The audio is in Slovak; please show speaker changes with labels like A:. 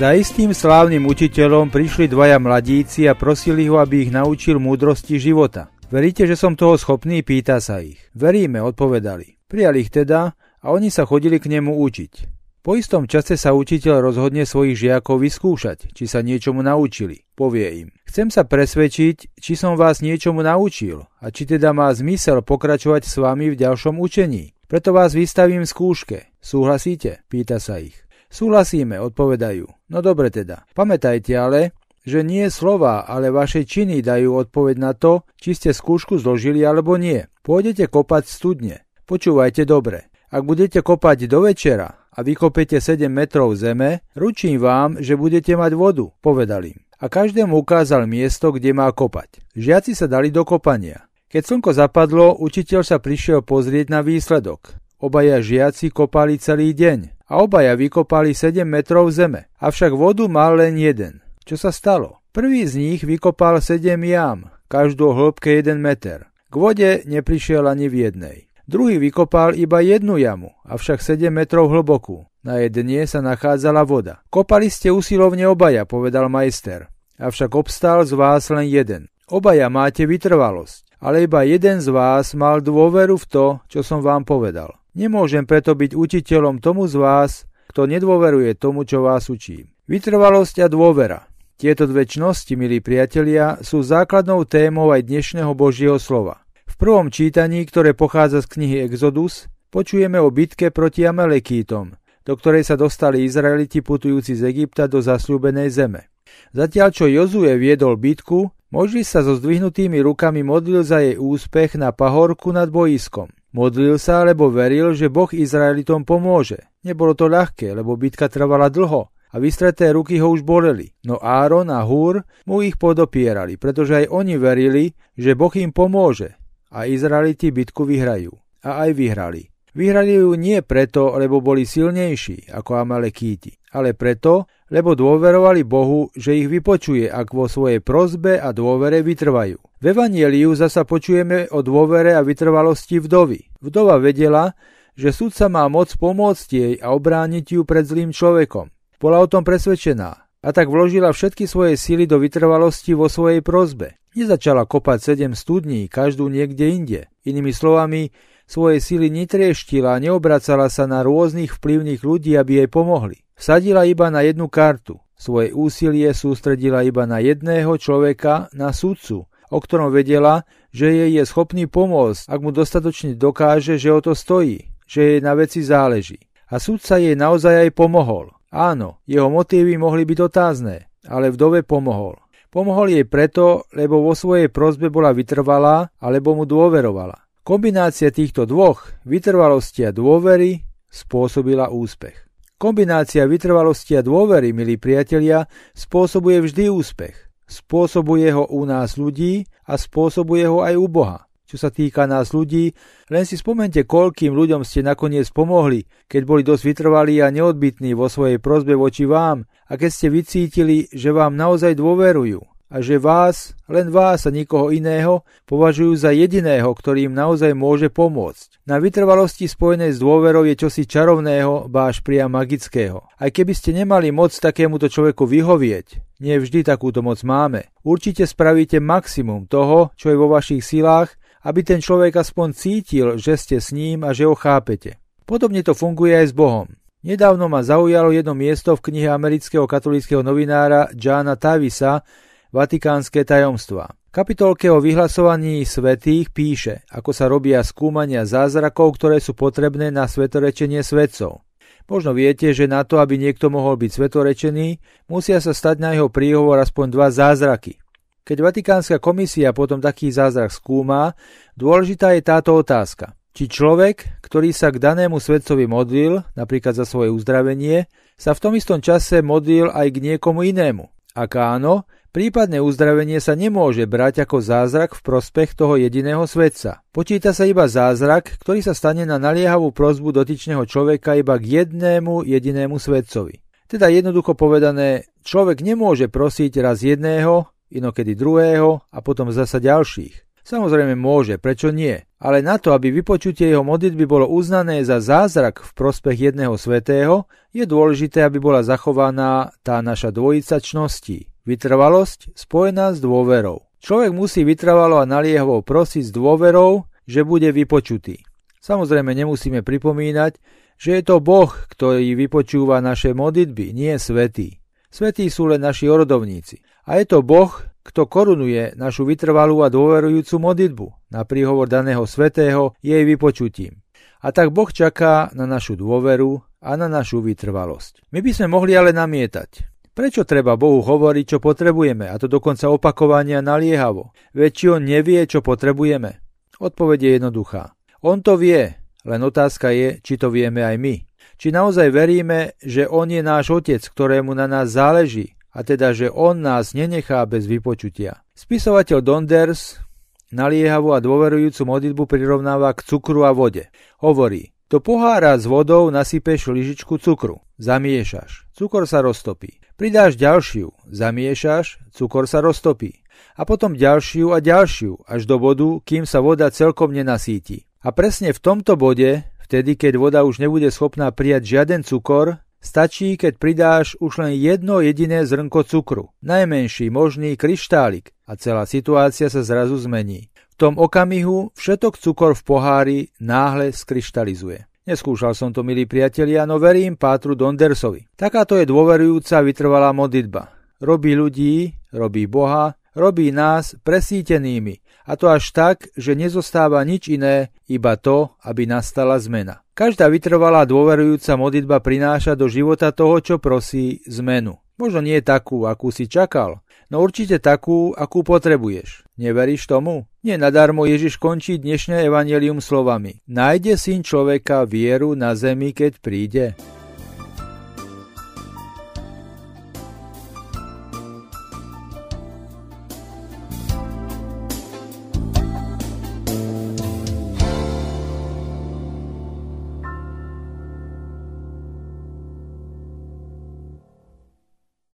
A: Za istým slávnym učiteľom prišli dvaja mladíci a prosili ho, aby ich naučil múdrosti života. Veríte, že som toho schopný? Pýta sa ich. Veríme, odpovedali. Prijali ich teda a oni sa chodili k nemu učiť. Po istom čase sa učiteľ rozhodne svojich žiakov vyskúšať, či sa niečomu naučili. Povie im, chcem sa presvedčiť, či som vás niečomu naučil a či teda má zmysel pokračovať s vami v ďalšom učení. Preto vás vystavím skúške. Súhlasíte? Pýta sa ich. Súhlasíme, odpovedajú. No dobre teda. Pamätajte ale, že nie slova, ale vaše činy dajú odpoveď na to, či ste skúšku zložili alebo nie. Pôjdete kopať studne. Počúvajte dobre. Ak budete kopať do večera a vykopete 7 metrov zeme, ručím vám, že budete mať vodu, povedal im. A každému ukázal miesto, kde má kopať. Žiaci sa dali do kopania. Keď slnko zapadlo, učiteľ sa prišiel pozrieť na výsledok. Obaja žiaci kopali celý deň a obaja vykopali 7 metrov zeme, avšak vodu mal len jeden. Čo sa stalo? Prvý z nich vykopal 7 jam, každú hĺbke 1 meter. K vode neprišiel ani v jednej. Druhý vykopal iba jednu jamu, avšak 7 metrov hlbokú. Na jedne sa nachádzala voda. Kopali ste usilovne obaja, povedal majster. Avšak obstal z vás len jeden. Obaja máte vytrvalosť, ale iba jeden z vás mal dôveru v to, čo som vám povedal. Nemôžem preto byť učiteľom tomu z vás, kto nedôveruje tomu, čo vás učím. Vytrvalosť a dôvera. Tieto dve čnosti, milí priatelia, sú základnou témou aj dnešného Božieho slova. V prvom čítaní, ktoré pochádza z knihy Exodus, počujeme o bitke proti Amelekítom, do ktorej sa dostali Izraeliti putujúci z Egypta do zasľúbenej zeme. Zatiaľ čo Jozue viedol bitku, Možis sa so zdvihnutými rukami modlil za jej úspech na pahorku nad boiskom. Modlil sa, lebo veril, že Boh Izraelitom pomôže. Nebolo to ľahké, lebo bitka trvala dlho a vystreté ruky ho už boleli. No Áron a Húr mu ich podopierali, pretože aj oni verili, že Boh im pomôže a Izraeliti bitku vyhrajú. A aj vyhrali. Vyhrali ju nie preto, lebo boli silnejší ako Amalekíti, ale preto, lebo dôverovali Bohu, že ich vypočuje, ak vo svojej prozbe a dôvere vytrvajú. V Evanieliu zasa počujeme o dôvere a vytrvalosti vdovy. Vdova vedela, že sudca má moc pomôcť jej a obrániť ju pred zlým človekom. Bola o tom presvedčená a tak vložila všetky svoje síly do vytrvalosti vo svojej prozbe. Nezačala kopať sedem studní, každú niekde inde. Inými slovami, svoje síly netrieštila a neobracala sa na rôznych vplyvných ľudí, aby jej pomohli. Vsadila iba na jednu kartu. Svoje úsilie sústredila iba na jedného človeka, na sudcu, o ktorom vedela, že jej je schopný pomôcť, ak mu dostatočne dokáže, že o to stojí, že jej na veci záleží. A sudca jej naozaj aj pomohol. Áno, jeho motívy mohli byť otázne, ale vdove pomohol. Pomohol jej preto, lebo vo svojej prozbe bola vytrvalá, alebo mu dôverovala. Kombinácia týchto dvoch, vytrvalosti a dôvery, spôsobila úspech. Kombinácia vytrvalosti a dôvery, milí priatelia, spôsobuje vždy úspech. Spôsobuje ho u nás ľudí a spôsobuje ho aj u Boha. Čo sa týka nás ľudí, len si spomente, koľkým ľuďom ste nakoniec pomohli, keď boli dosť vytrvalí a neodbitní vo svojej prozbe voči vám a keď ste vycítili, že vám naozaj dôverujú a že vás, len vás a nikoho iného, považujú za jediného, ktorý im naozaj môže pomôcť. Na vytrvalosti spojenej s dôverou je čosi čarovného, báš priam magického. Aj keby ste nemali moc takémuto človeku vyhovieť, nie vždy takúto moc máme, určite spravíte maximum toho, čo je vo vašich silách, aby ten človek aspoň cítil, že ste s ním a že ho chápete. Podobne to funguje aj s Bohom. Nedávno ma zaujalo jedno miesto v knihe amerického katolického novinára Jana Tavisa, Vatikánske tajomstvá. Kapitolke o vyhlasovaní svetých píše, ako sa robia skúmania zázrakov, ktoré sú potrebné na svetorečenie svetcov. Možno viete, že na to, aby niekto mohol byť svetorečený, musia sa stať na jeho príhovor aspoň dva zázraky. Keď Vatikánska komisia potom taký zázrak skúma, dôležitá je táto otázka. Či človek, ktorý sa k danému svetcovi modlil, napríklad za svoje uzdravenie, sa v tom istom čase modlil aj k niekomu inému. Ak áno, Prípadné uzdravenie sa nemôže brať ako zázrak v prospech toho jediného svetca. Počíta sa iba zázrak, ktorý sa stane na naliehavú prozbu dotyčného človeka iba k jednému jedinému svetcovi. Teda jednoducho povedané, človek nemôže prosiť raz jedného, inokedy druhého a potom zasa ďalších. Samozrejme môže, prečo nie? Ale na to, aby vypočutie jeho modlitby bolo uznané za zázrak v prospech jedného svetého, je dôležité, aby bola zachovaná tá naša dvojica čností. Vytrvalosť spojená s dôverou. Človek musí vytrvalo a naliehavo prosiť s dôverou, že bude vypočutý. Samozrejme nemusíme pripomínať, že je to Boh, ktorý vypočúva naše modlitby, nie svetý. Svetí sú len naši orodovníci. A je to Boh, kto korunuje našu vytrvalú a dôverujúcu modlitbu na príhovor daného svetého jej vypočutím. A tak Boh čaká na našu dôveru a na našu vytrvalosť. My by sme mohli ale namietať. Prečo treba Bohu hovoriť, čo potrebujeme, a to dokonca opakovania naliehavo? Veď či on nevie, čo potrebujeme? Odpoveď je jednoduchá. On to vie, len otázka je, či to vieme aj my. Či naozaj veríme, že on je náš otec, ktorému na nás záleží a teda, že on nás nenechá bez vypočutia. Spisovateľ Donders naliehavú a dôverujúcu modlitbu prirovnáva k cukru a vode. Hovorí, do pohára s vodou nasypeš lyžičku cukru, zamiešaš, cukor sa roztopí. Pridáš ďalšiu, zamiešaš, cukor sa roztopí. A potom ďalšiu a ďalšiu, až do bodu, kým sa voda celkom nenasíti. A presne v tomto bode, vtedy keď voda už nebude schopná prijať žiaden cukor, Stačí, keď pridáš už len jedno jediné zrnko cukru, najmenší možný kryštálik a celá situácia sa zrazu zmení. V tom okamihu všetok cukor v pohári náhle skryštalizuje. Neskúšal som to, milí priatelia, no verím Pátru Dondersovi. Takáto je dôverujúca vytrvalá modlitba. Robí ľudí, robí Boha, robí nás presítenými, a to až tak, že nezostáva nič iné, iba to, aby nastala zmena. Každá vytrvalá dôverujúca modlitba prináša do života toho, čo prosí, zmenu. Možno nie takú, akú si čakal, no určite takú, akú potrebuješ. Neveríš tomu? Nie nadarmo Ježiš končí dnešné evanelium slovami. Nájde syn človeka vieru na zemi, keď príde.